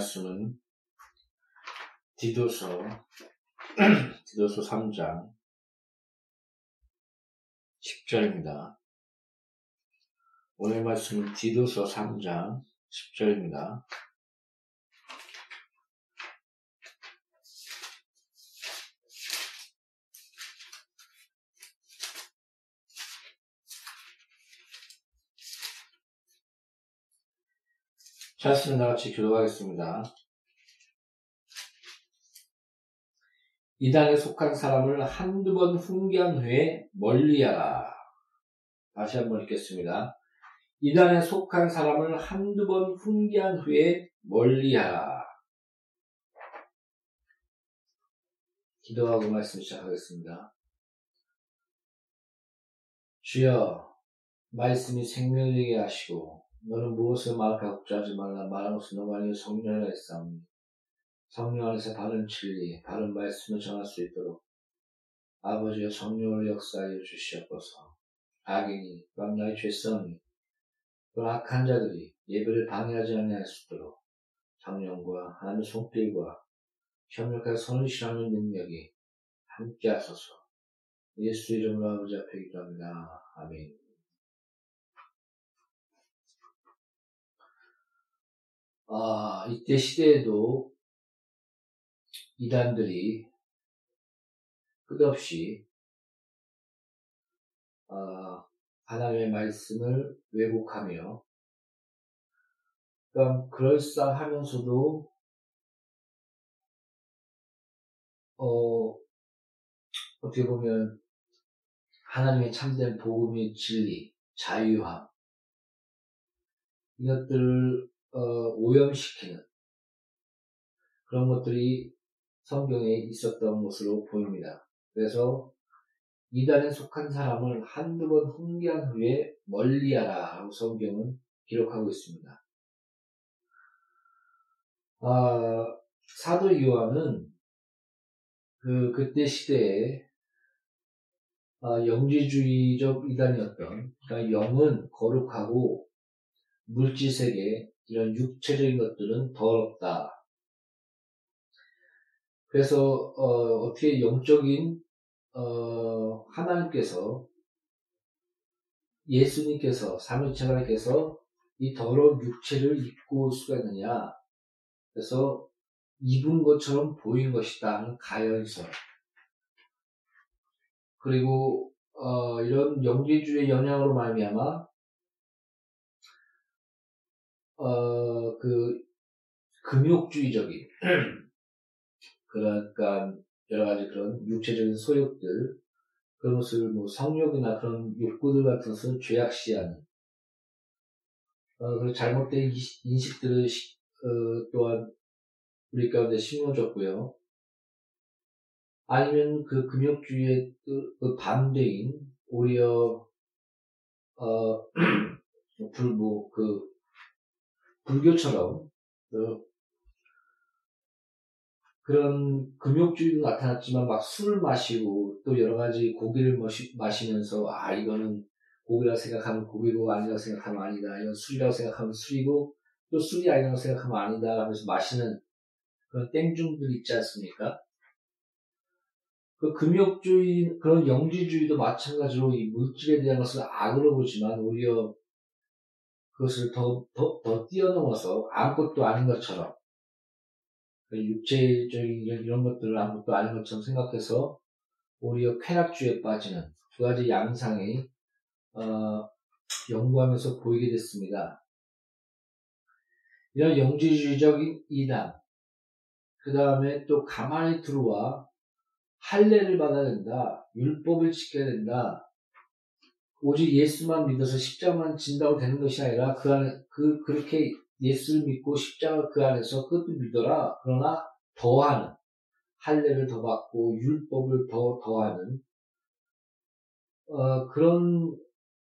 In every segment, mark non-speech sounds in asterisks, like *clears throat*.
말씀은 디도서 *clears throat* 디도서 3장 10절입니다. 오늘 말씀은 디도서 3장 10절입니다. 찾았으면 나같이 기도하겠습니다. 이단에 속한 사람을 한두 번 훈계한 후에 멀리하라. 다시 한번 읽겠습니다. 이단에 속한 사람을 한두 번 훈계한 후에 멀리하라. 기도하고 말씀 시작하겠습니다. 주여, 말씀이 생명되게 하시고, 너는 무엇을 말하고 국자하지 말라. 것은 너가 아니요 성령이라 했사오니. 성령 안에서 바른 진리, 바른 말씀을 전할 수 있도록 아버지여 성령을 역사하여 주시옵소서. 악인이 또한 나의 죄성이 또 악한 자들이 예배를 방해하지 않을 수 있도록 성령과 하나님의 손길과 협력하여 선을 실하는 능력이 함께 하소서. 예수 이름으로 아버지 앞에 기도합니다. 아멘 아, 이때 시대에도 이단들이 끝없이 아, 하나님의 말씀을 왜곡하며 그러니까 그럴싸하면서도 어, 어떻게 보면 하나님의 참된 복음의 진리, 자유함 이것들을 어, 오염시키는 그런 것들이 성경에 있었던 것으로 보입니다. 그래서 이단에 속한 사람을 한두 번 훈계한 후에 멀리하라 라고 성경은 기록하고 있습니다. 아, 사도 요한은 그, 그때 시대에 아, 영지주의적 이단이었던, 그러니까 영은 거룩하고 물질 세계, 이런 육체적인 것들은 더럽다. 그래서 어, 떻게 영적인 어, 하나님께서 예수님께서 삼위체가님께서 이 더러운 육체를 입고 올 수가 있느냐? 그래서 입은 것처럼 보인 것이다 하는 가연설. 그리고 어, 이런 영지주의 영향으로 말미암아 어, 그, 금욕주의적인, *clears throat* 그러니까 여러 가지 그런 육체적인 소욕들, 그런 것을 뭐 성욕이나 그런 욕구들 같은 것을 죄악시하는, 어, 그리고 잘못된 인식들을 시, 어, 또한 우리 가운데 심어줬고요. 아니면 그 금욕주의의 그, 그 반대인, 오히려, 어, *clears throat* 불모, 그, 불교처럼 그 그런 금욕주의도 나타났지만 막 술을 마시고 또 여러 가지 고기를 마시면서 아 이거는 고기라고 생각하면 고기고 아니라고 생각하면 아니다 이건 술이라고 생각하면 술이고 또 술이 아니라고 생각하면 아니다 하면서 마시는 그런 땡중들 있지 않습니까? 그 금욕주의 그런 영지주의도 마찬가지로 이 물질에 대한 것을 악으로 보지만 오히려 그것을 더, 더, 더 뛰어넘어서 아무것도 아닌 것처럼 그 육체적인 이런 것들을 아무것도 아닌 것처럼 생각해서 오히려 쾌락주에 빠지는 두 가지 양상이 어, 연구하면서 보이게 됐습니다. 이런 영지주의적인 이단, 그 다음에 또 가만히 들어와 할례를 받아야 된다, 율법을 지켜야 된다, 오직 예수만 믿어서 십자만 진다고 되는 것이 아니라 그 안에 그 그렇게 예수를 믿고 십자가 그 안에서 그것도 믿어라. 그러나 더하는 할례를 더 받고 율법을 더 더하는 어, 그런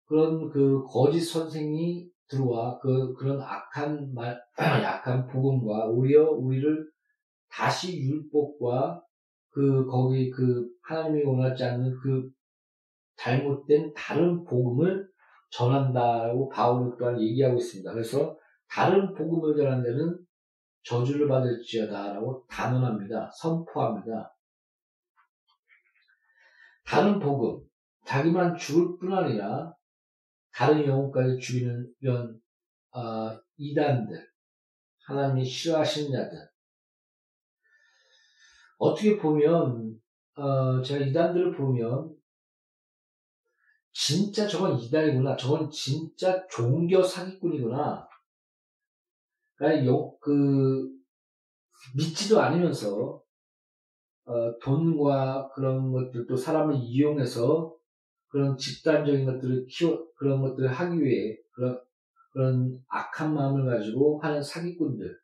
그런 그 거짓 선생이 들어와 그 그런 악한 말 *clears throat* 약한 복음과 오히려 우리를 다시 율법과 그 거기 그 하나님이 원하지 않는 그 잘못된 다른 복음을 전한다고 바울 또한 얘기하고 있습니다. 그래서 다른 복음을 전한 데는 저주를 받을지어다라고 단언합니다. 선포합니다. 다른 복음, 자기만 죽을 뿐 아니라 다른 영혼까지 죽이는 이런 어, 이단들, 하나님이 싫어하시는 자들. 어떻게 보면 어, 제가 이단들을 보면 진짜 저건 이단이구나. 저건 진짜 종교 사기꾼이구나. 요, 그 믿지도 않으면서 어, 돈과 그런 것들 또 사람을 이용해서 그런 집단적인 것들을 키워 그런 것들을 하기 위해 그런 그런 악한 마음을 가지고 하는 사기꾼들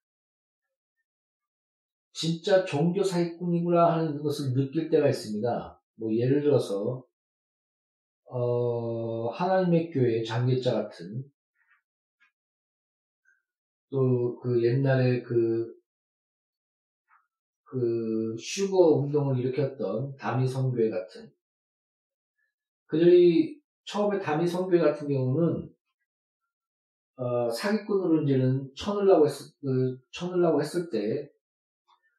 진짜 종교 사기꾼이구나 하는 것을 느낄 때가 있습니다. 뭐 예를 들어서 어, 하나님의 교회 장계자 같은 또 그 옛날에 그, 그 슈거 운동을 일으켰던 다미 성교회 같은 그들이 처음에 다미 성교회 같은 경우는 어, 사기꾼으로 이제는 쳐넣으려고 했, 그, 쳐넣으려고 했을 때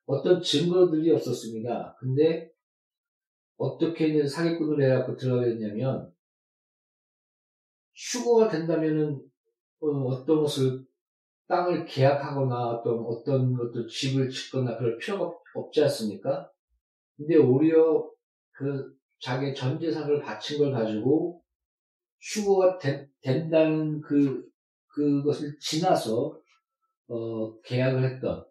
어떤 증거들이 없었습니다. 근데 어떻게 사기꾼을 해갖고 들어가게 됐냐면, 휴거가 된다면은, 어, 떤 것을, 땅을 계약하거나 어떤, 어떤 것들 집을 짓거나 그럴 필요가 없지 않습니까? 근데 오히려 그 자기 전 재산을 바친 걸 가지고 휴거가 된, 된다는 그, 그것을 지나서, 어, 계약을 했던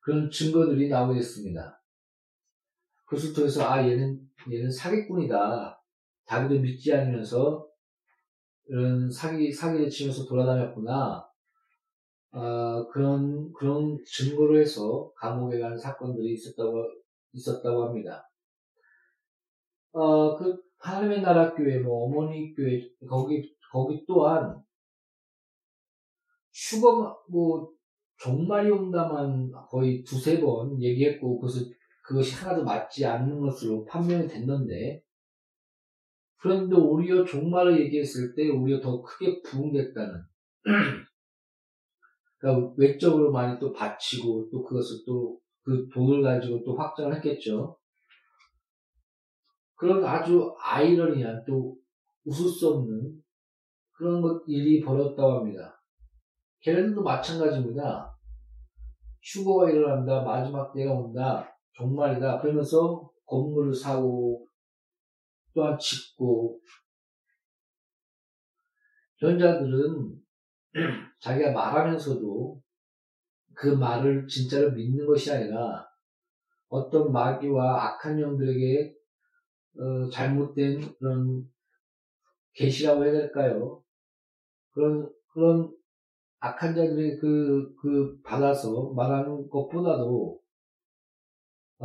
그런 증거들이 나오게 됐습니다. 그것을 통해서 아 얘는 얘는 사기꾼이다. 자기도 믿지 않으면서 이런 사기 사기를 치면서 돌아다녔구나. 아, 그런 그런 증거로 해서 감옥에 가는 사건들이 있었다고 있었다고 합니다. 어, 그 하나님의 나라 교회, 뭐 어머니 교회 거기 거기 또한 휴거 뭐 종말이 온다만 거의 두세 번 얘기했고 그것을 그것이 하나도 맞지 않는 것으로 판명이 됐는데, 그런데 오히려 종말을 얘기했을 때 오히려 더 크게 부흥됐다는. *clears throat* 그러니까 외적으로 많이 또 바치고 또 그것을 또 그 돈을 가지고 또 확장을 했겠죠. 그런 아주 아이러니한 또 웃을 수 없는 그런 것 일이 벌었다고 합니다. 걔네들도 마찬가지입니다. 휴거가 일어난다, 마지막 때가 온다, 종말이다. 그러면서 건물을 사고 또한 짓고 현자들은 *clears throat* 자기가 말하면서도 그 말을 진짜로 믿는 것이 아니라 어떤 마귀와 악한 영들에게 어, 잘못된 그런 계시라고 해야 될까요? 그런 그런 악한 자들이 그, 그 받아서 말하는 것보다도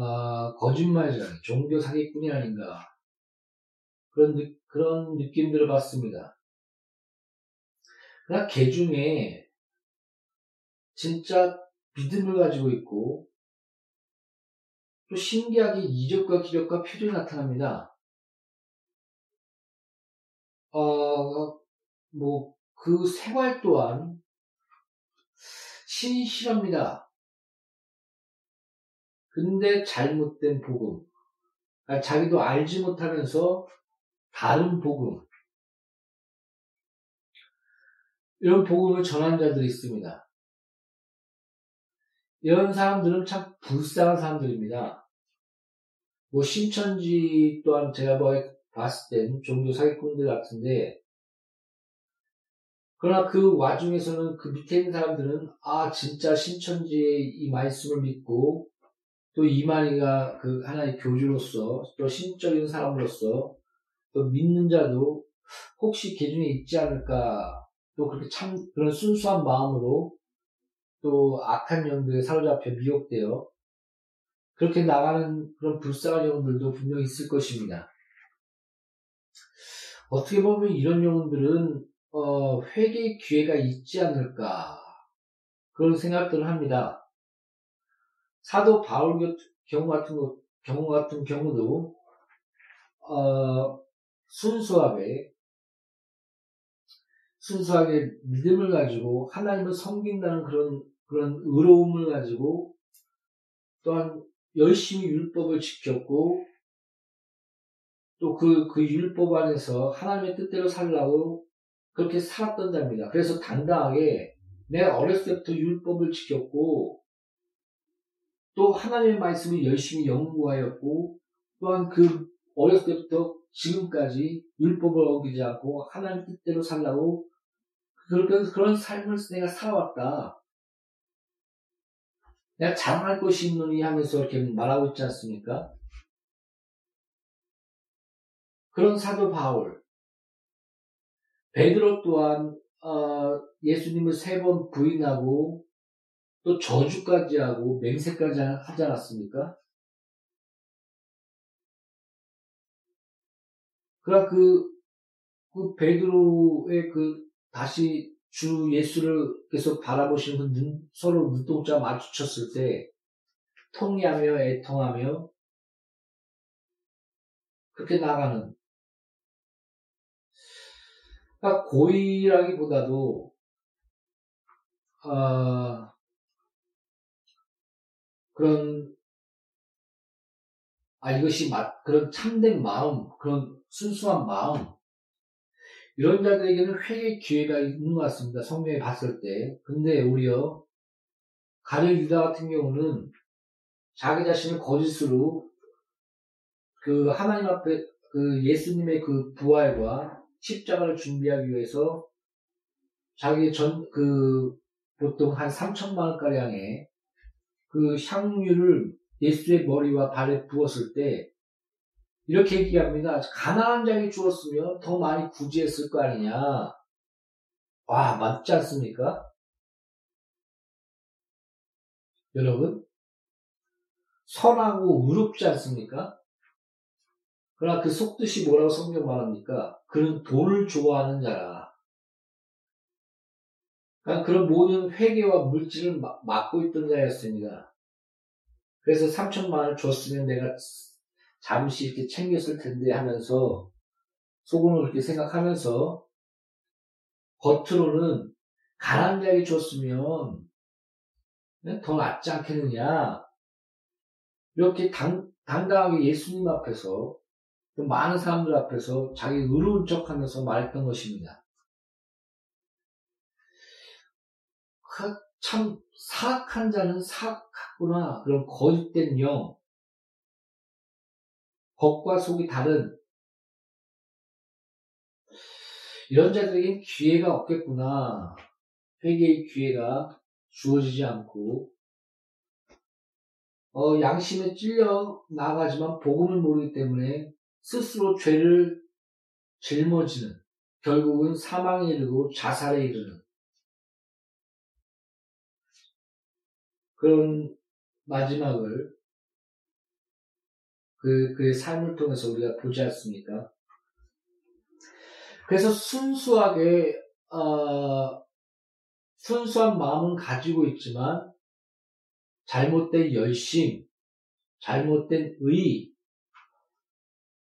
아, 거짓말이잖아요. 종교 사기꾼이 아닌가. 그런, 느, 그런 느낌들을 받습니다. 그러나 개 중에 진짜 믿음을 가지고 있고 또 신기하게 이적과 기적과 표정이 나타납니다. 어, 뭐, 그 생활 또한 신실합니다. 근데 잘못된 복음. 그러니까 자기도 알지 못하면서 다른 복음. 이런 복음을 전한 자들이 있습니다. 이런 사람들은 참 불쌍한 사람들입니다. 뭐 신천지 또한 제가 뭐 봤을 땐 종교 사기꾼들 같은데 그러나 그 와중에서는 그 밑에 있는 사람들은 아 진짜 신천지의 이 말씀을 믿고 또 이만희가 그 하나의 교주로서 또 신적인 사람으로서 또 믿는 자도 혹시 개중에 있지 않을까 또 그렇게 참 그런 순수한 마음으로 또 악한 영들에 사로잡혀 미혹되어 그렇게 나가는 그런 불쌍한 영들도 분명히 있을 것입니다. 어떻게 보면 이런 영혼들은 어, 회개의 기회가 있지 않을까 그런 생각들을 합니다. 사도 바울 경우 같은 거, 경우 같은 경우도 어, 순수하게 순수하게 믿음을 가지고 하나님을 섬긴다는 그런 그런 의로움을 가지고 또한 열심히 율법을 지켰고 또 그, 그 율법 안에서 하나님의 뜻대로 살라고 그렇게 살았던 자입니다. 그래서 당당하게 내가 어렸을 때부터 율법을 지켰고 또 하나님의 말씀을 열심히 연구하였고 또한 그 어렸을 때부터 지금까지 율법을 어기지 않고 하나님 뜻대로 살라고 그런, 그런 삶을 내가 살아왔다. 내가 자랑할 것이 있느니 하면서 이렇게 말하고 있지 않습니까? 그런 사도 바울, 베드로 또한 어, 예수님을 세 번 부인하고 또 저주까지 하고 맹세까지 하지 않았습니까? 그러나 그, 그 베드로의 그 다시 주 예수를 계속 바라보시는 그 눈, 서로 눈동자 마주쳤을 때 통리하며 애통하며 그렇게 나가는 그러니까 고의라기보다도 어, 그런 아 이것이 맞 그런 참된 마음 그런 순수한 마음 이런 자들에게는 회개 기회가 있는 것 같습니다. 성경에 봤을 때. 근데 오히려 가룟 유다 같은 경우는 자기 자신을 거짓으로 그 하나님 앞에 그 예수님의 그 부활과 십자가를 준비하기 위해서 자기 전, 그, 보통 한 3천만 원가량의 그 향유를 예수의 머리와 발에 부었을 때 이렇게 얘기합니다. 가난한 자에게 주었으면 더 많이 구제했을 거 아니냐. 와, 맞지 않습니까? 여러분, 선하고 의롭지 않습니까? 그러나 그 속뜻이 뭐라고 성경 말합니까? 그는 돈을 좋아하는 자라. 그러니까 그런 모든 회개와 물질을 막고 있던 자였습니다. 그래서 3천만 원을 줬으면 내가 잠시 이렇게 챙겼을 텐데 하면서 속으로 그렇게 생각하면서 겉으로는 가난 자에게 줬으면 더 낫지 않겠느냐. 이렇게 당, 당당하게 예수님 앞에서 많은 사람들 앞에서 자기 의로운 척 하면서 말했던 것입니다. 그참 사악한 자는 사악하구나. 그런 거짓된 영. 겉과 속이 다른 이런 자들에겐 기회가 없겠구나. 회개의 기회가 주어지지 않고 어, 양심에 찔려 나가지만 복음을 모르기 때문에 스스로 죄를 짊어지는 결국은 사망에 이르고 자살에 이르는 그런 마지막을 그, 그의 삶을 통해서 우리가 보지 않습니까? 그래서 순수하게, 어, 순수한 마음은 가지고 있지만, 잘못된 열심, 잘못된 의,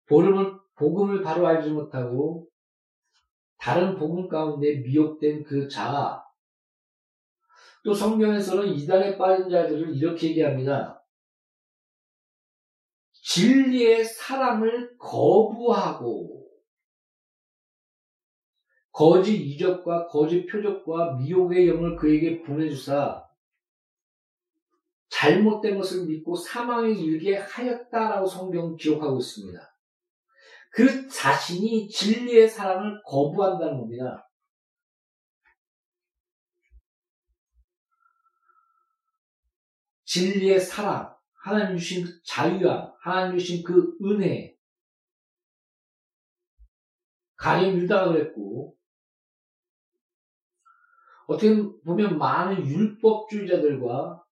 복음을, 복음을 바로 알지 못하고, 다른 복음 가운데 미혹된 그 자아, 또 성경에서는 이단에 빠진 자들을 이렇게 얘기합니다. 진리의 사랑을 거부하고 거짓 이적과 거짓 표적과 미혹의 영을 그에게 보내주사 잘못된 것을 믿고 사망에 이르게 하였다라고 성경 기록하고 있습니다. 그 자신이 진리의 사랑을 거부한다는 겁니다. 진리의 사랑, 하나님 주신 그 자유함, 하나님 주신 그 은혜, 가인 유다가 그랬고, 어떻게 보면 많은 율법주의자들과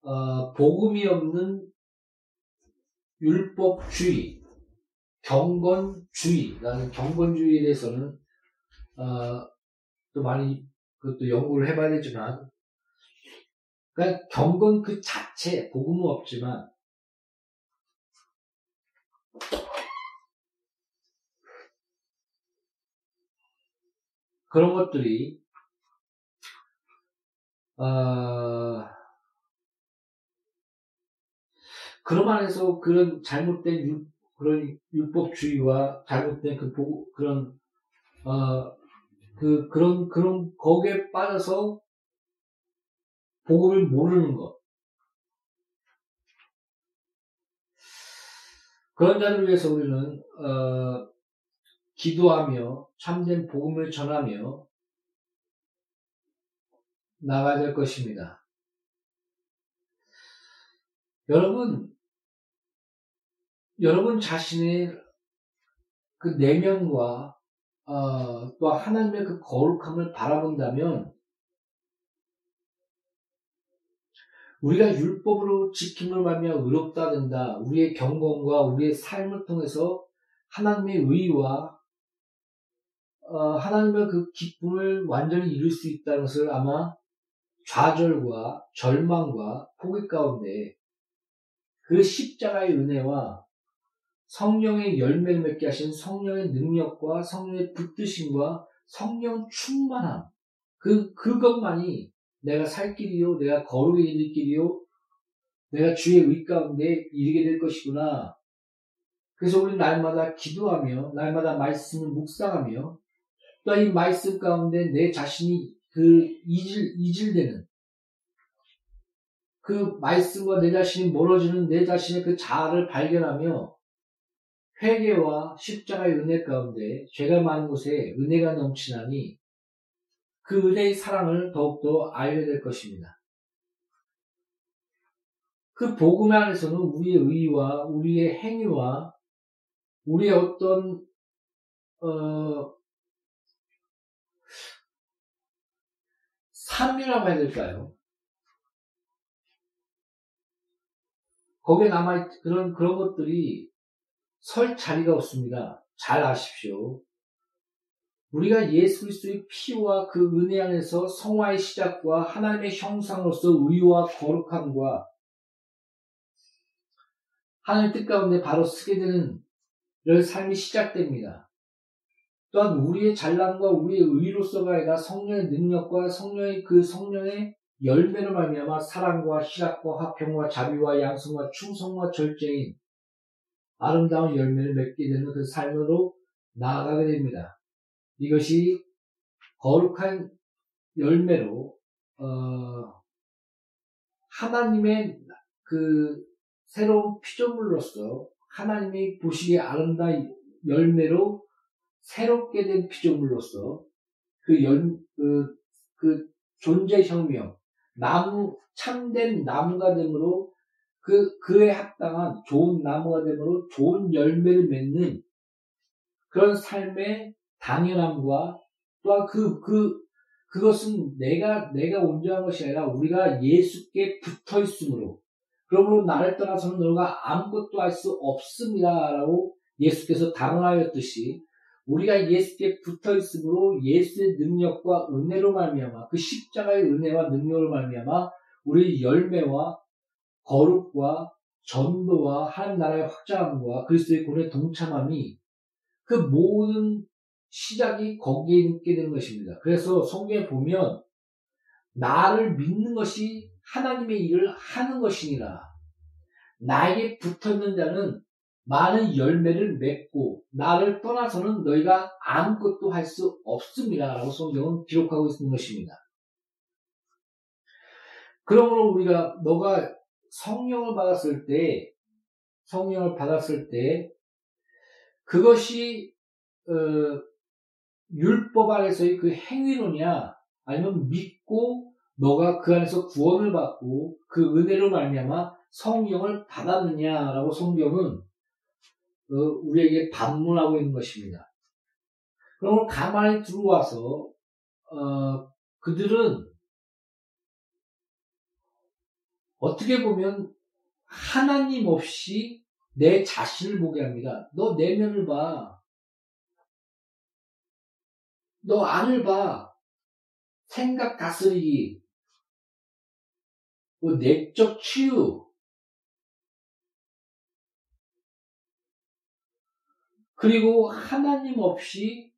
어, 복음이 없는 율법주의, 경건주의, 나는 경건주의에 대해서는 어, 또 많이 그것도 연구를 해봐야 되지만 그러니까 경건 그 자체, 복음은 없지만, 그런 것들이, 어, 그런 안에서 그런 잘못된 율, 그런 율법주의와 잘못된 그 보, 그런 어, 그 그런 그런 거기에 빠져서 복음을 모르는 것. 그런 자를 위해서 우리는 어, 기도하며 참된 복음을 전하며 나가야 될 것입니다. 여러분, 여러분 자신의 그 내면과 어, 또 하나님의 그 거룩함을 바라본다면 우리가 율법으로 지킴을 말며 의롭다 된다. 우리의 경건과 우리의 삶을 통해서 하나님의 의와 어, 하나님의 그 기쁨을 완전히 이룰 수 있다는 것을 아마 좌절과 절망과 포기 가운데 그 십자가의 은혜와 성령의 열매를 맺게 하신 성령의 능력과 성령의 붙드심과 성령 충만함 그 그것만이 내가 살 길이요 내가 거룩에 이를 길이요 내가 주의 의 가운데 이르게 될 것이구나. 그래서 우리 날마다 기도하며 날마다 말씀을 묵상하며 또 이 말씀 가운데 내 자신이 그 이질 이질되는 그 말씀과 내 자신이 멀어지는 내 자신의 그 자아를 발견하며 회개와 십자가의 은혜 가운데 죄가 많은 곳에 은혜가 넘치나니 그 은혜의 사랑을 더욱더 알게 될 것입니다. 그 복음 안에서는 우리의 의와 우리의 행위와 우리의 어떤 어, 삶이라고 해야 될까요? 거기에 남아 그런 그런 것들이 설 자리가 없습니다. 잘 아십시오. 우리가 예수 그리스도의 피와 그 은혜 안에서 성화의 시작과 하나님의 형상으로서 의와 거룩함과 하나님 뜻 가운데 바로 쓰게 되는 삶이 시작됩니다. 또한 우리의 잘남과 우리의 의로서가 아니라 성령의 능력과 성령의 그 성령의 열매로 말미암아 사랑과 희락과 화평과 자비와 양성과 충성과 절제인 아름다운 열매를 맺게 되는 그 삶으로 나아가게 됩니다. 이것이 거룩한 열매로 어, 하나님의 그 새로운 피조물로서 하나님이 보시기에 아름다운 열매로 새롭게 된 피조물로서 그 열, 그, 그 존재 혁명, 나무, 참된 나무가 되므로 그, 그에 합당한 좋은 나무가 되므로 좋은 열매를 맺는 그런 삶의 당연함과 또한 그, 그, 그것은 내가, 내가 온전한 것이 아니라 우리가 예수께 붙어 있으므로 그러므로 나를 떠나서는 너가 아무것도 할 수 없습니다. 라고 예수께서 당하였듯이 우리가 예수께 붙어 있으므로 예수의 능력과 은혜로 말미암아 그 십자가의 은혜와 능력으로 말미암아 우리 열매와 거룩과 전도와 하나님 나라의 확장함과 그리스도의 군의 동참함이 그 모든 시작이 거기에 있게 되는 것입니다. 그래서 성경에 보면 나를 믿는 것이 하나님의 일을 하는 것이니라. 나에게 붙어 있는 자는 많은 열매를 맺고 나를 떠나서는 너희가 아무것도 할 수 없습니다. 라고 성경은 기록하고 있는 것입니다. 그러므로 우리가 너가 성령을 받았을 때, 성령을 받았을 때, 그것이, 어, 율법 안에서의 그 행위로냐, 아니면 믿고 너가 그 안에서 구원을 받고 그 은혜로 말미암아 성령을 받았느냐라고 성경은 어, 우리에게 반문하고 있는 것입니다. 그러면 가만히 들어와서 어, 그들은 어떻게 보면 하나님 없이 내 자신을 보게 합니다. 너 내면을 봐. 너 안을 봐. 생각 다스리기. 뭐 내적 치유. 그리고 하나님 없이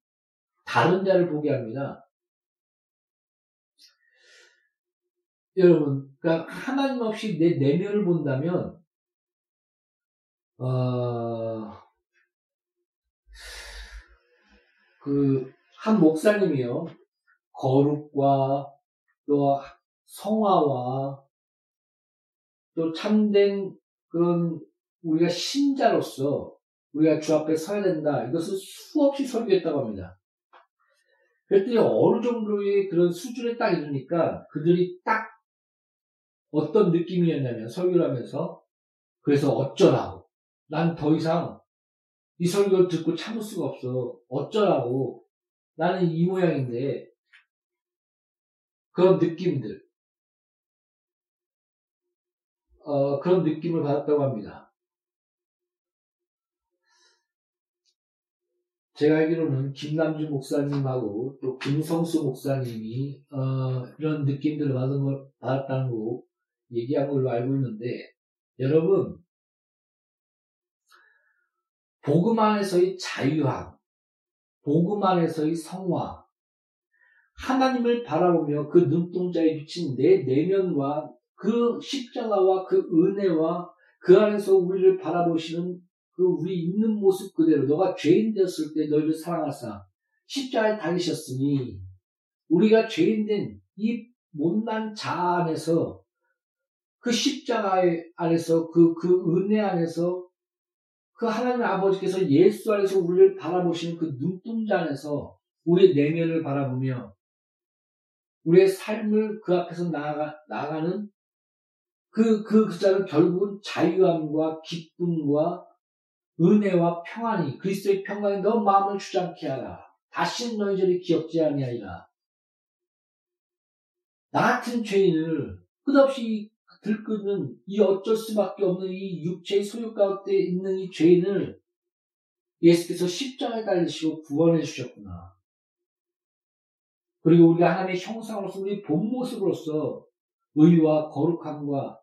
다른 자를 보게 합니다. 여러분, 그러니까 하나님 없이 내 내면을 본다면, 어, 그, 한 목사님이요, 거룩과 또 성화와 또 참된 그런 우리가 신자로서 우리가 주 앞에 서야 된다. 이것을 수없이 설교했다고 합니다. 그랬더니 어느 정도의 그런 수준에 딱 이르니까 그들이 딱 어떤 느낌이었냐면 설교를 하면서 그래서 어쩌라고 난 더 이상 이 설교를 듣고 참을 수가 없어 어쩌라고 나는 이 모양인데 그런 느낌들 어, 그런 느낌을 받았다고 합니다. 제가 알기로는 김남주 목사님하고 또 김성수 목사님이 어, 이런 느낌들을 받은 걸 받았다는 거 얘기한 걸로 알고 있는데 여러분 복음 안에서의 자유함, 복음 안에서의 성화, 하나님을 바라보며 그 눈동자에 비친 내 내면과 그 십자가와 그 은혜와 그 안에서 우리를 바라보시는 그 우리 있는 모습 그대로 너가 죄인 되었을 때 너희를 사랑하사 십자가에 달리셨으니 우리가 죄인 된 이 못난 자 안에서 그 십자가 안에서 그, 그 은혜 안에서 그 하나님 아버지께서 예수 안에서 우리를 바라보시는 그 눈동자 안에서 우리의 내면을 바라보며 우리의 삶을 그 앞에서 나아가, 나아가는 그, 그 글자는 결국은 자유함과 기쁨과 은혜와 평안이 그리스도의 평강이 너 마음을 주장케 하라. 다시는 너희 저리 기억지 아니하리라. 나 같은 죄인을 끝없이 들끓는 이 어쩔 수밖에 없는 이 육체의 소유 가운데 있는 이 죄인을 예수께서 십자가에 달리시고 구원해 주셨구나. 그리고 우리가 하나님의 형상으로서 우리 본 모습으로서 의와 거룩함과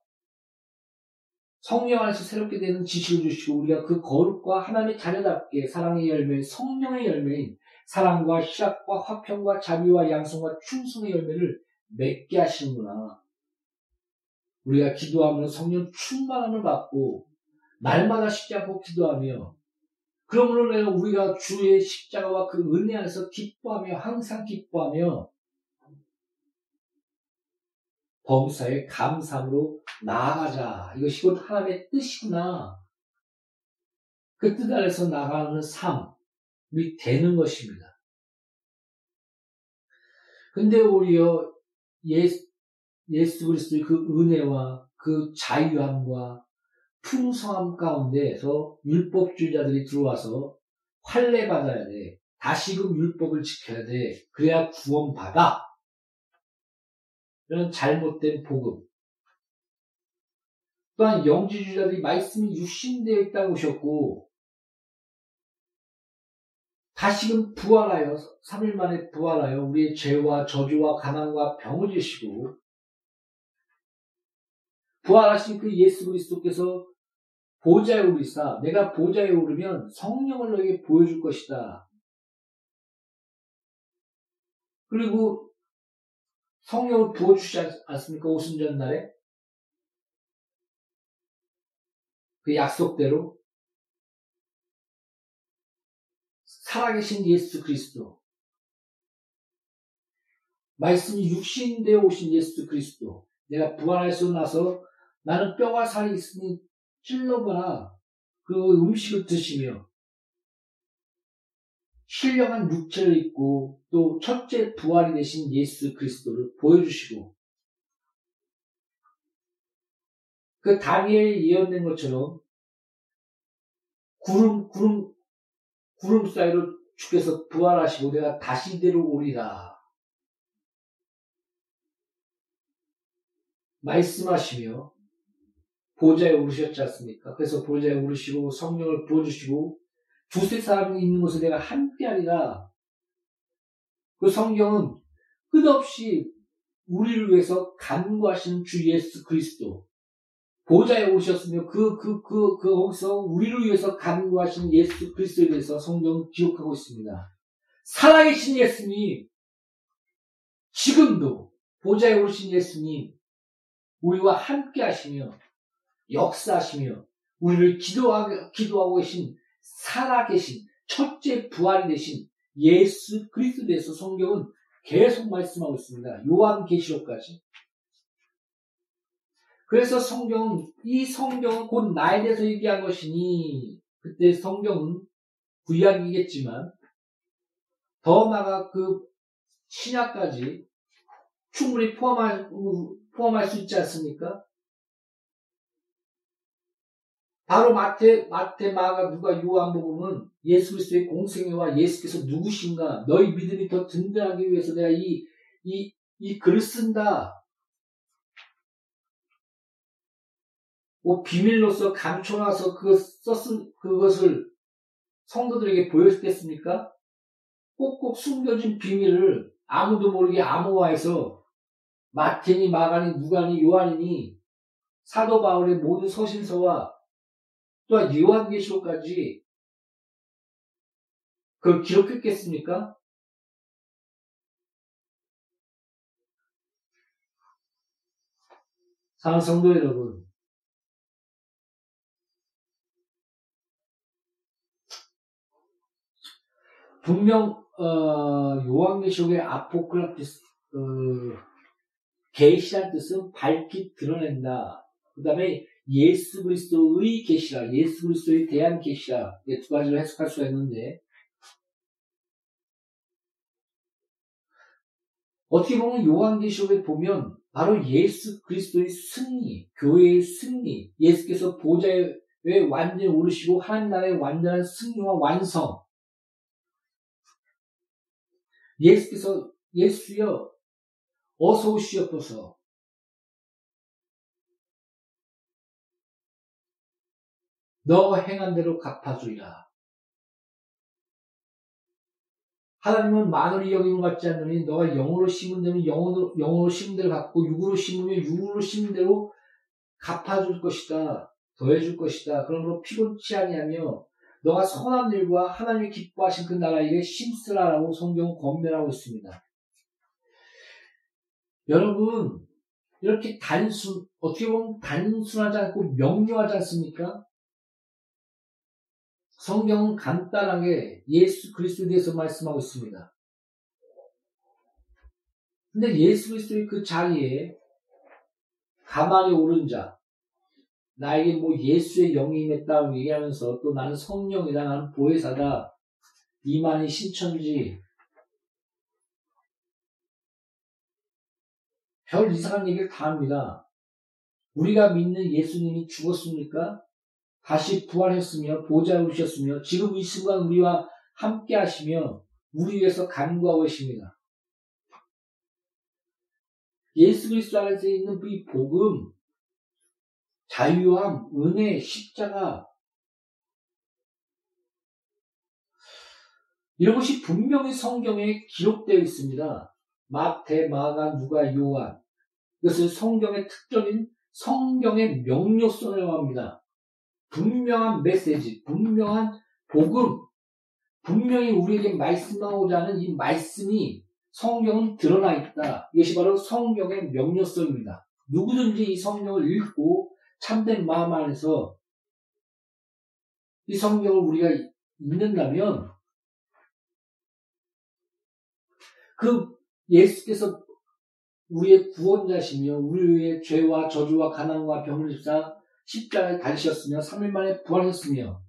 성령 안에서 새롭게 되는 지식을 주시고 우리가 그 거룩과 하나님의 자녀답게 사랑의 열매, 성령의 열매인 사랑과 희락과 화평과 자비와 양성과 충성의 열매를 맺게 하시는구나. 우리가 기도하면 성령 충만함을 받고 날마다 않고 기도하며 그러므로 내가 우리가 주의 십자가와 그 은혜 안에서 기뻐하며 항상 기뻐하며 범사에 감사함으로 나아가자. 이것이 곧 하나님의 뜻이구나. 그 뜻 안에서 나가는 삶이 되는 것입니다. 근데 오히려 예수, 예수 그리스도의 그 은혜와 그 자유함과 풍성함 가운데에서 율법주의자들이 들어와서 환례 받아야 돼. 다시금 율법을 지켜야 돼. 그래야 구원받아. 이런 잘못된 복음. 또한 영지주의자들이 말씀이 육신되어 있다고 하셨고 다시금 부활하여 3일 만에 부활하여 우리의 죄와 저주와 가난과 병을 주시고 부활하신 그 예수 그리스도께서 보좌에 오르사 내가 보좌에 오르면 성령을 너에게 보여줄 것이다. 그리고 성령을 부어주시지 않습니까? 오순절 날에? 그 약속대로 살아계신 예수 그리스도 말씀이 육신되어 오신 예수 그리스도 내가 부활해서 나서 나는 뼈가 살이 있으니 찔러거나 그 음식을 드시며. 신령한 육체를 입고 또 첫째 부활이 되신 예수 그리스도를 보여주시고. 그 다니엘 예언된 것처럼 구름 구름 구름 사이로 주께서 부활하시고 내가 다시 데려오리라. 말씀하시며 보좌에 오르셨지 않습니까? 그래서 보좌에 오르시고 성령을 부어주시고 두세 사람이 있는 곳에 내가 함께하리라. 그 성경은 끝없이 우리를 위해서 간구하시는 주 예수 그리스도 보좌에 오셨으며 그, 그, 그, 그, 거기서 우리를 위해서 간구하신 예수 그리스도에 대해서 성경은 기록하고 있습니다. 살아계신 예수님, 지금도 보좌에 오신 예수님, 우리와 함께 하시며 역사하시며 우리를 기도하고, 기도하고 계신 살아계신 첫째 부활이 되신 예수 그리스도에 대해서 성경은 계속 말씀하고 있습니다. 요한계시록까지. 그래서 성경은 이 성경은 곧 나에 대해서 얘기한 것이니 그때 성경은 구약이겠지만 더 나아가 그 신약까지 충분히 포함할, 포함할 수 있지 않습니까? 바로 마태, 마태, 마가, 누가, 요한복음은 예수 그리스도의 공생애와 예수께서 누구신가, 너희 믿음이 더 든든하기 위해서 내가 이, 이, 이 글을 쓴다. 뭐 비밀로서 감춰놔서 그것 썼은, 그것을 성도들에게 보여줬겠습니까? 꼭꼭 숨겨진 비밀을 아무도 모르게 암호화해서 마태니 마가니 누가니 요한이니 사도 바울의 모든 서신서와 또한 요한계시록까지 그걸 기록했겠습니까? 사랑 성도 여러분, 분명 어, 요한계시록의 아포클라티스 어, 계시란 뜻은 밝히 드러낸다. 그 다음에 예수 그리스도의 계시라, 예수 그리스도에 대한 계시라. 두 가지로 해석할 수가 있는데. 어떻게 보면 요한계시록에 보면 바로 예수 그리스도의 승리, 교회의 승리, 예수께서 보좌에 완전히 오르시고 하나님 나라의 완전한 승리와 완성, 예수께서 예수여 어서 오시옵소서. 너 행한 대로 갚아주리라. 하나님은 마늘이 여김을 받지 않느니 너가 영으로 심은 대로 영으로, 영으로 심은 대로 갚고 육으로 심으면 육으로 심은 대로 갚아줄 것이다. 더해줄 것이다. 그러므로 피곤치 아니하며 너가 선한 일과 하나님이 기뻐하신 그 나라 일에 심쓰라라고 성경은 권면하고 있습니다. 여러분, 이렇게 단순, 어떻게 보면 단순하지 않고 명료하지 않습니까? 성경은 간단하게 예수 그리스도에 대해서 말씀하고 있습니다. 근데 예수 그리스도의 그 자리에 가만히 오른 자, 나에게 뭐 예수의 영이 임했다 얘기하면서 또 나는 성령이다, 나는 보혜사다, 이만희 신천지, 별 이상한 얘기를 다 합니다. 우리가 믿는 예수님이 죽었습니까? 다시 부활했으며 보좌에 오셨으며 지금 이 순간 우리와 함께 하시며 우리 위해서 간구하고 계십니다. 예수 그리스도 안에서 있는 이 복음, 자유함, 은혜, 십자가 이런 것이 분명히 성경에 기록되어 있습니다. 마태, 마가, 누가, 요한. 이것을 성경의 특정인 성경의 명료성이라고 합니다. 분명한 메시지, 분명한 복음, 분명히 우리에게 말씀하고자 하는 이 말씀이 성경은 드러나 있다. 이것이 바로 성경의 명료성입니다. 누구든지 이 성경을 읽고 참된 마음 안에서 이 성경을 우리가 읽는다면 그 예수께서 우리의 구원자시며 우리의 죄와 저주와 가난과 병을 입사 십자가에 달리셨으며 3일 만에 부활했으며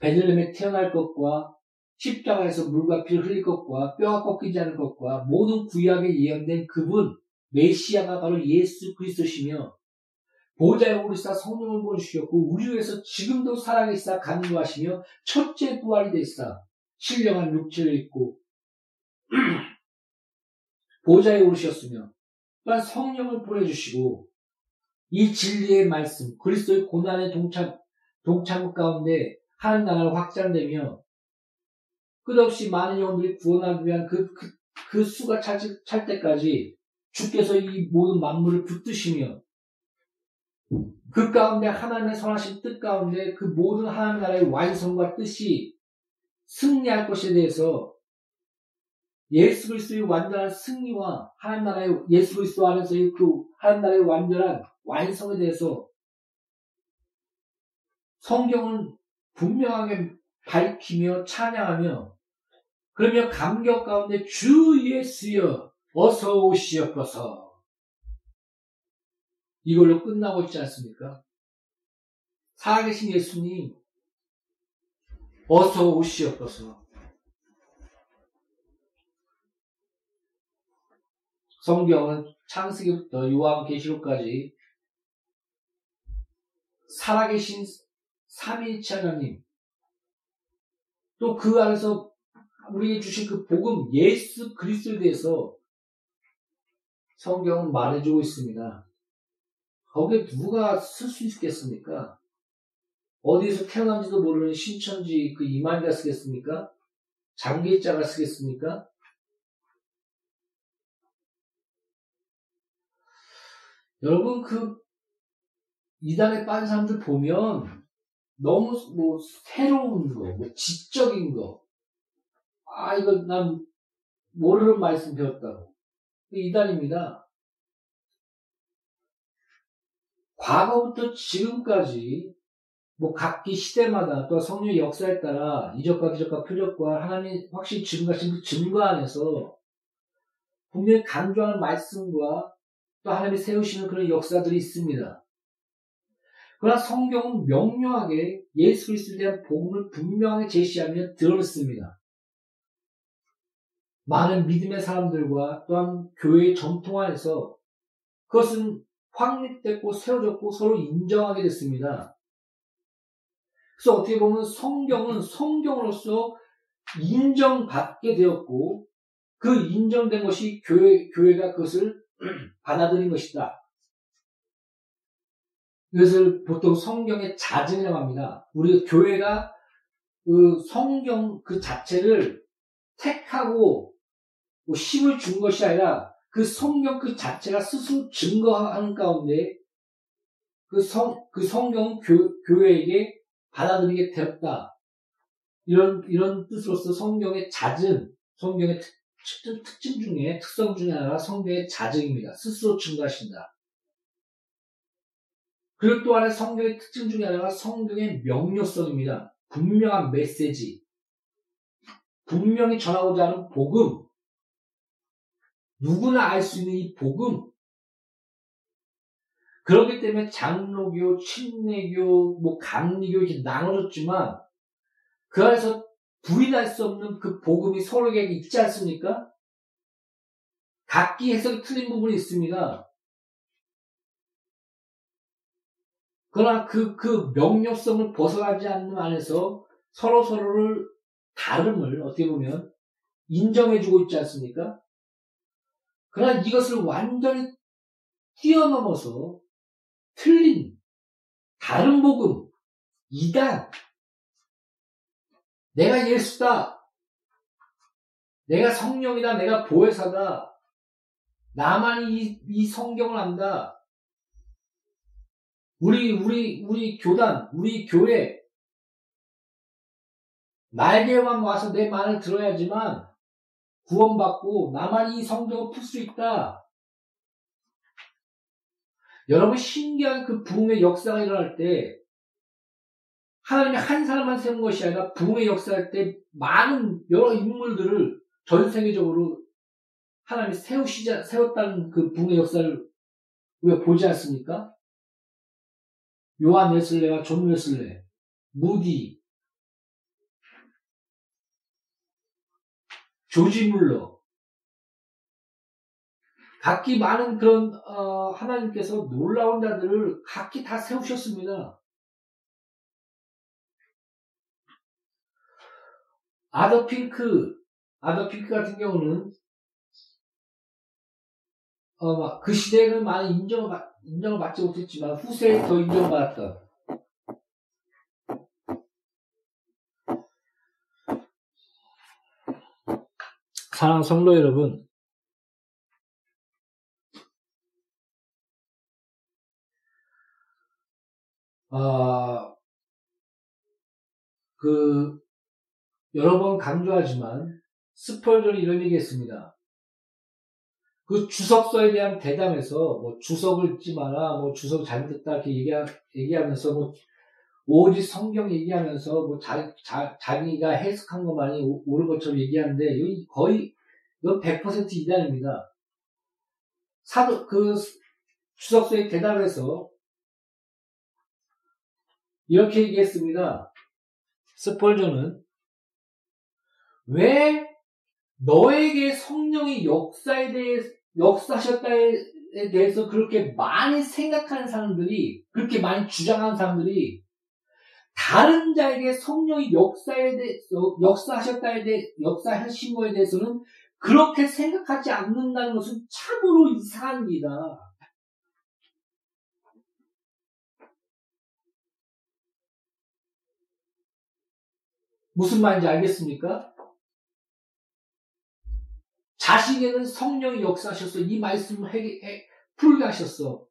베들렘에 태어날 것과 십자가에서 물과 피를 흘릴 것과 뼈가 꺾이지 않을 것과 모든 구약에 예언된 그분 메시아가 바로 예수 그리스도시며 보좌에 오르사 성령을 보내주셨고 우리 위해서 지금도 살아계시사 간구하시며 첫째 부활이 되사 신령한 육체를 입고 *clears throat* 보좌에 오르셨으며 또한 성령을 보내주시고 이 진리의 말씀 그리스도의 고난의 동참 동참 가운데 하나님 나라를 확장되며 끝없이 많은 영혼들이 구원하기 위한 그, 그, 그 수가 찰, 찰 때까지 주께서 이 모든 만물을 붙드시며 그 가운데 하나님의 선하신 뜻 가운데 그 모든 하나님 나라의 완성과 뜻이 승리할 것에 대해서 예수 그리스도의 완전한 승리와 하나님 나라의 예수 그리스도 안에서의 그 하나님 나라의 완전한 완성에 대해서 성경은 분명하게 밝히며 찬양하며 그러며 감격 가운데 주 예수여 어서 오시옵소서 이걸로 끝나고 있지 않습니까? 살아계신 예수님 어서 오시옵소서 성경은 창세기부터 요한계시록까지 살아계신 삼위일체 하나님 또 그 안에서 우리에게 주신 그 복음 예수 그리스도에 대해서 성경은 말해주고 있습니다. 거기에 누가 쓸 수 있겠습니까? 어디서 태어난지도 모르는 신천지 그 이만희가 쓰겠습니까? 장기자가 쓰겠습니까? 여러분 그 이단에 빠진 사람들 보면 너무 뭐 새로운 거, 뭐 지적인 거, 아 이거 난 모르는 말씀 배웠다고 이단입니다. 과거부터 지금까지 뭐 각기 시대마다 또 성령의 역사에 따라 이적과 기적과 표적과 하나님 확실히 증거하신 그 증거 안에서 분명히 강조하는 말씀과 또 하나님이 세우시는 그런 역사들이 있습니다. 그러나 성경은 명료하게 예수 그리스도에 대한 복음을 분명하게 제시하며 드러냈습니다. 많은 믿음의 사람들과 또한 교회의 전통 안에서 그것은 확립됐고 세워졌고 서로 인정하게 됐습니다. 그래서 어떻게 보면 성경은 성경으로서 인정받게 되었고 그 인정된 것이 교회, 교회가 그것을 *clears throat* 받아들인 것이다. 이것을 보통 성경의 자증이라고 합니다. 우리 교회가 그 성경 그 자체를 택하고 뭐 힘을 준 것이 아니라 그 성경 그 자체가 스스로 증거하는 가운데 그 성, 그 성경 교, 교회에게 받아들이게 되었다. 이런, 이런 뜻으로서 성경의 잦은, 성경의 특, 특, 특징 중에, 특성 중에 하나가 성경의 자증입니다. 스스로 증거하신다. 그리고 또 하나 성경의 특징 중에 하나가 성경의 명료성입니다. 분명한 메시지. 분명히 전하고자 하는 복음. 누구나 알 수 있는 이 복음. 그렇기 때문에 장로교, 침례교, 뭐 강리교 이렇게 나눠졌지만 그 안에서 부인할 수 없는 그 복음이 서로에게 있지 않습니까? 각기 해석이 틀린 부분이 있습니다. 그러나 그, 그 명료성을 벗어나지 않는 안에서 서로 서로를 다름을 어떻게 보면 인정해주고 있지 않습니까? 그러나 이것을 완전히 뛰어넘어서 틀린 다른 복음, 이단, 내가 예수다, 내가 성령이다, 내가 보혜사다, 나만 이, 이 성경을 안다, 우리, 우리, 우리 교단, 우리 교회, 나에게만 와서 내 말을 들어야지만 구원받고 나만 이 성경을 풀 수 있다. 여러분 신기한 그 부흥의 역사가 일어날 때 하나님이 한 사람만 세운 것이 아니라 부흥의 역사할 때 많은 여러 인물들을 전 세계적으로 하나님이 세우시자 세웠다는 그 부흥의 역사를 우리가 보지 않습니까? 요한 웨슬레와 존 웨슬레, 무디, 조지 뮬러, 각기 많은 그런 어, 하나님께서 놀라운 자들을 각기 다 세우셨습니다. 아더 핑크, 아더 핑크 같은 경우는 어, 그 시대에는 많은 인정을, 인정을 받지 못했지만 후세에 더 인정받았던 사랑 성도 여러분, 어, 그, 여러 번 강조하지만, 스펄전이 이런 얘기했습니다. 그 주석서에 대한 대담에서 뭐 주석을 읽지 마라, 뭐 주석 잘못했다 이렇게 얘기하, 얘기하면서 뭐 오직 성경 얘기하면서 뭐 자, 자, 자기가 해석한 것만이 옳은 것처럼 얘기하는데 이건 거의 이건 100% 이단입니다. 사도 그 주석서의 대답에서 이렇게 얘기했습니다. 스펄전은 왜 너에게 성령이 역사에 대해 역사하셨다에 대해서 그렇게 많이 생각하는 사람들이 그렇게 많이 주장하는 사람들이 다른 자에게 성령이 역사에 대해서 역사하셨다에 대해 역사하신 거에 대해서는 그렇게 생각하지 않는다는 것은 참으로 이상합니다. 무슨 말인지 알겠습니까? 자식에는 성령이 역사하셨어. 이 말씀을 해, 해, 풀게 하셨어.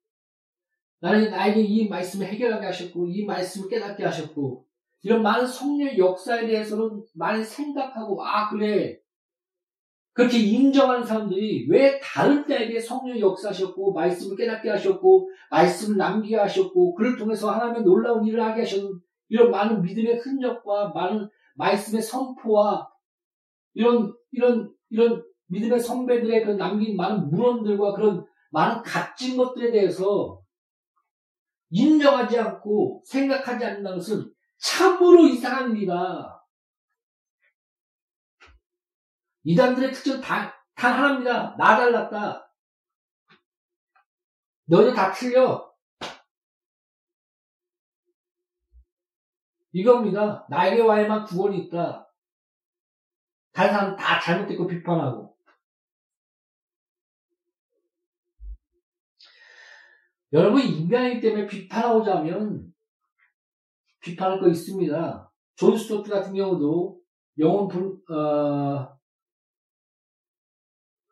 나는 나에게 이 말씀을 해결하게 하셨고, 이 말씀을 깨닫게 하셨고, 이런 많은 성령의 역사에 대해서는 많이 생각하고, 아, 그래. 그렇게 인정하는 사람들이 왜 다른 때에게 성령의 역사하셨고, 말씀을 깨닫게 하셨고, 말씀을 남기게 하셨고, 그를 통해서 하나님의 놀라운 일을 하게 하셨는 이런 많은 믿음의 흔적과 많은 말씀의 선포와 이런, 이런, 이런 믿음의 선배들의 그 남긴 많은 물원들과 그런 많은 값진 것들에 대해서 인정하지 않고 생각하지 않는다는 것은 참으로 이상한 일이다. 이단들의 특징 단, 단 하나입니다. 나 잘났다. 너희들 다 틀려. 이겁니다. 나에게 와야만 구원이 있다. 다른 사람 다 잘못됐고 비판하고. 여러분, 인간이기 때문에 비판하고자 하면 비판할 거 있습니다. 존 스토트 같은 경우도 영혼 분, 어,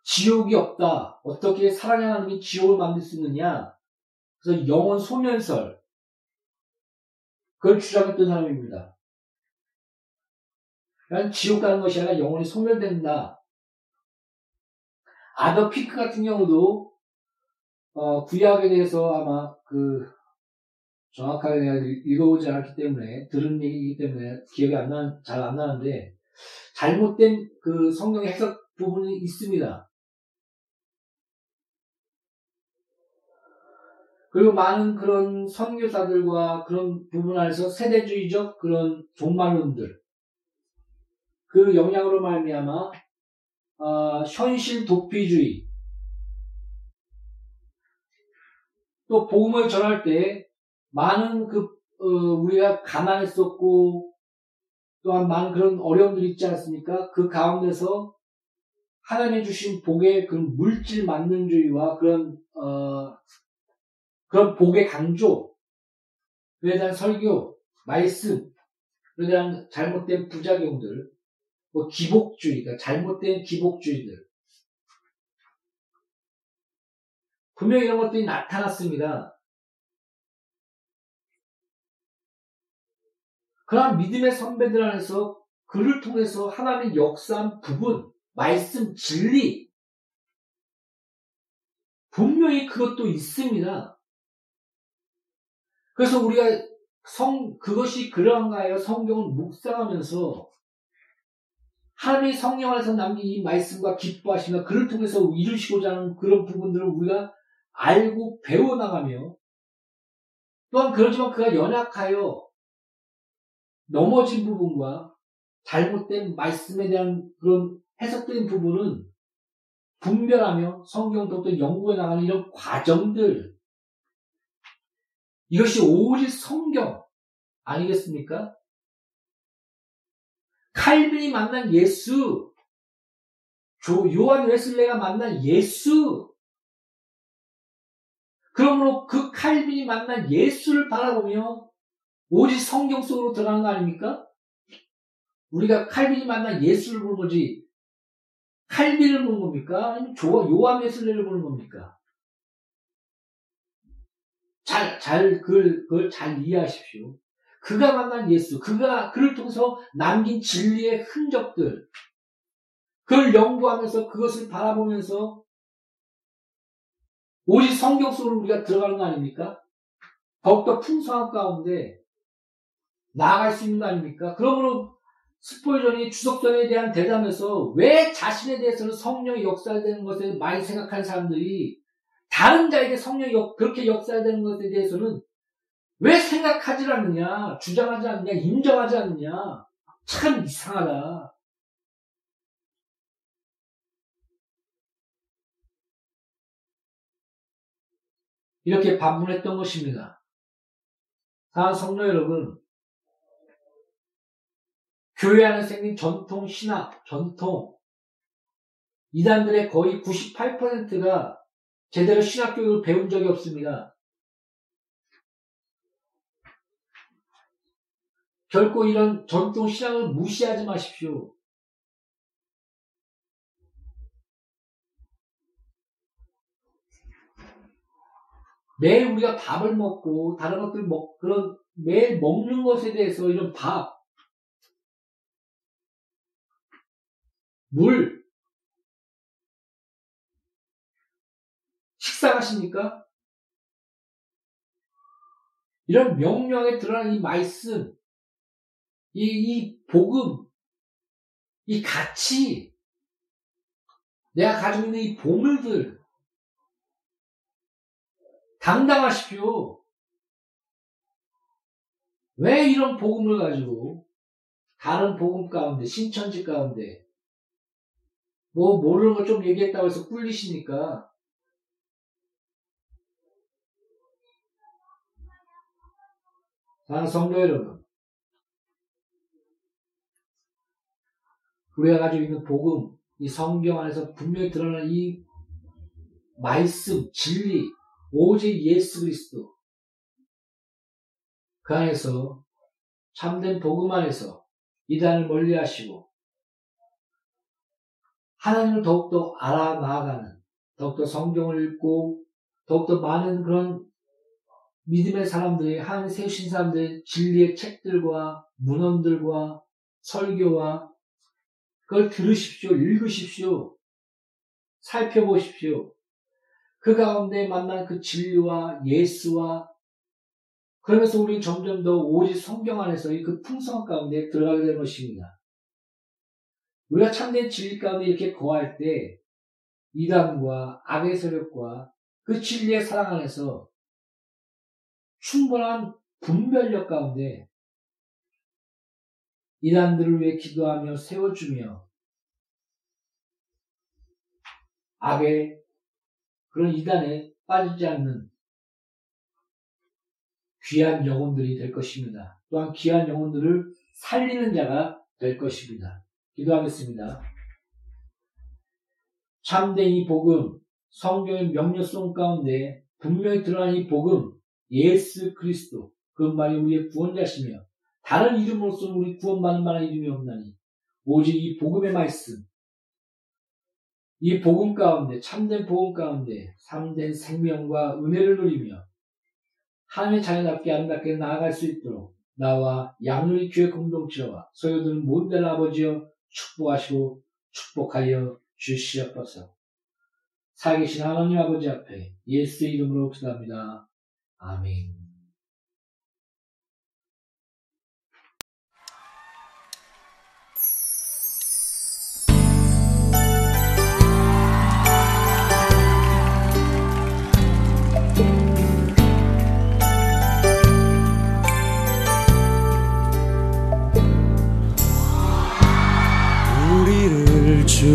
지옥이 없다. 어떻게 사랑의 하나님이 지옥을 만들 수 있느냐. 그래서 영혼 소면설. 그걸 주장했던 사람입니다. 그러니까 지옥 가는 것이 아니라 영혼이 소멸된다. 아더 피크 같은 경우도 어, 구약에 대해서 아마 그 정확하게 내가 읽어보지 않았기 때문에 들은 얘기이기 때문에 기억이 안 나, 잘 안 나는데 잘못된 그 성경의 해석 부분이 있습니다. 그리고 많은 그런 선교사들과 그런 부분 안에서 세대주의적 그런 종말론들 그 영향으로 말미암아 어, 현실 도피주의 또 복음을 전할 때 많은 그 어, 우리가 가난했었고 또한 많은 그런 어려움들이 있지 않습니까? 그 가운데서 하나님 주신 복의 그런 물질 만능주의와 그런 어, 그런 복의 강조, 그에 대한 설교, 말씀, 그에 대한 잘못된 부작용들, 뭐 기복주의, 그러니까 잘못된 기복주의들. 분명히 이런 것들이 나타났습니다. 그러한 믿음의 선배들 안에서 그를 통해서 하나님의 역사한 부분, 말씀, 진리, 분명히 그것도 있습니다. 그래서 우리가 성, 그것이 그러한가요? 성경을 묵상하면서 하나님의 성령 안에서 남긴 이 말씀과 기뻐하시며 그를 통해서 이루시고자 하는 그런 부분들을 우리가 알고 배워나가며 또한 그러지만 그가 연약하여 넘어진 부분과 잘못된 말씀에 대한 그런 해석된 부분은 분별하며 성경부터 연구해 나가는 이런 과정들 이것이 오직 성경 아니겠습니까? 칼빈이 만난 예수, 조, 요한 웨슬레가 만난 예수, 그러므로 그 칼빈이 만난 예수를 바라보며 오직 성경 속으로 들어가는 거 아닙니까? 우리가 칼빈이 만난 예수를 보는 거지, 칼빈을 보는 겁니까? 아니면 요한 웨슬레를 보는 겁니까? 잘, 잘, 그걸, 그걸 잘 이해하십시오. 그가 만난 예수, 그가, 그를 통해서 남긴 진리의 흔적들, 그걸 연구하면서 그것을 바라보면서 오직 성경 속으로 우리가 들어가는 거 아닙니까? 더욱더 풍성한 가운데 나아갈 수 있는 거 아닙니까? 그러므로 스포이전이 주석전에 대한 대담에서 왜 자신에 대해서는 성령이 역사되는 것에 많이 생각하는 사람들이 다른 자에게 성령이 그렇게 역사되는 것에 대해서는 왜 생각하지 않느냐, 주장하지 않느냐, 인정하지 않느냐. 참 이상하다. 이렇게 반문했던 것입니다. 사랑 성도 여러분, 교회 안에 생긴 전통 신학, 전통, 이단들의 거의 98%가 제대로 신학 교육을 배운 적이 없습니다. 결코 이런 전통 신앙을 무시하지 마십시오. 매일 우리가 밥을 먹고 다른 것들 먹 그런 매일 먹는 것에 대해서 이런 밥, 물, 식사하십니까? 이런 명령에 드러난 이 말씀, 이, 이 복음, 이 가치, 내가 가지고 있는 이 보물들, 당당하십시오. 왜 이런 복음을 가지고 다른 복음 가운데, 신천지 가운데, 뭐 모르는 거 좀 얘기했다고 해서 꿀리시니까 사랑 성도 여러분, 우리가 가지고 있는 복음, 이 성경 안에서 분명히 드러나는 이 말씀, 진리, 오직 예수 그리스도. 그 안에서 참된 복음 안에서 이단을 멀리 하시고 하나님을 더욱더 알아 나아가는 더욱더 성경을 읽고 더욱더 많은 그런 믿음의 사람들이 하나님 세우신 사람들의 진리의 책들과 문헌들과 설교와 그걸 들으십시오. 읽으십시오. 살펴보십시오. 그 가운데 만난 그 진리와 예수와 그러면서 우리 점점 더 오직 성경 안에서 그 풍성 가운데 들어가게 되는 것입니다. 우리가 참된 진리 가운데 이렇게 거할 때 이단과 악의 세력과 그 진리의 사랑 안에서 충분한 분별력 가운데 이단들을 위해 기도하며 세워주며 악의 그런 이단에 빠지지 않는 귀한 영혼들이 될 것입니다. 또한 귀한 영혼들을 살리는 자가 될 것입니다. 기도하겠습니다. 참된 이 복음, 성경의 명료성 가운데 분명히 드러난 이 복음, 예수 그리스도, 그 말이 우리의 구원자시며 다른 이름으로서는 우리 구원받는 만한 이름이 없나니 오직 이 복음의 말씀 이 복음 가운데 참된 복음 가운데 참된 생명과 은혜를 누리며 하나님의 자녀답게 아름답게 나아갈 수 있도록 나와 양누리 교회 공동체와 소유들 모든 아버지여 축복하시고 축복하여 주시옵소서. 살계신 하나님 아버지 앞에 예수의 이름으로 기도합니다. 아멘.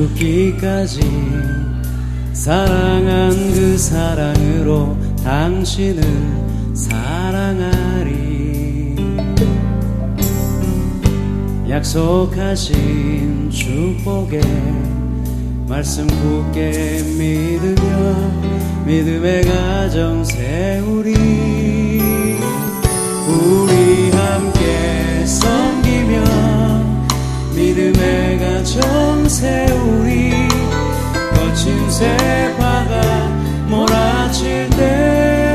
죽기까지 사랑한 그 사랑으로 당신을 사랑하리. 약속하신 축복에 말씀 굳게 믿으며 믿음의 가정 세우리. 우리 함께 섬기며 믿음의 가정 세우리. 거친 새바가 몰아칠 때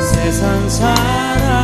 세상 사람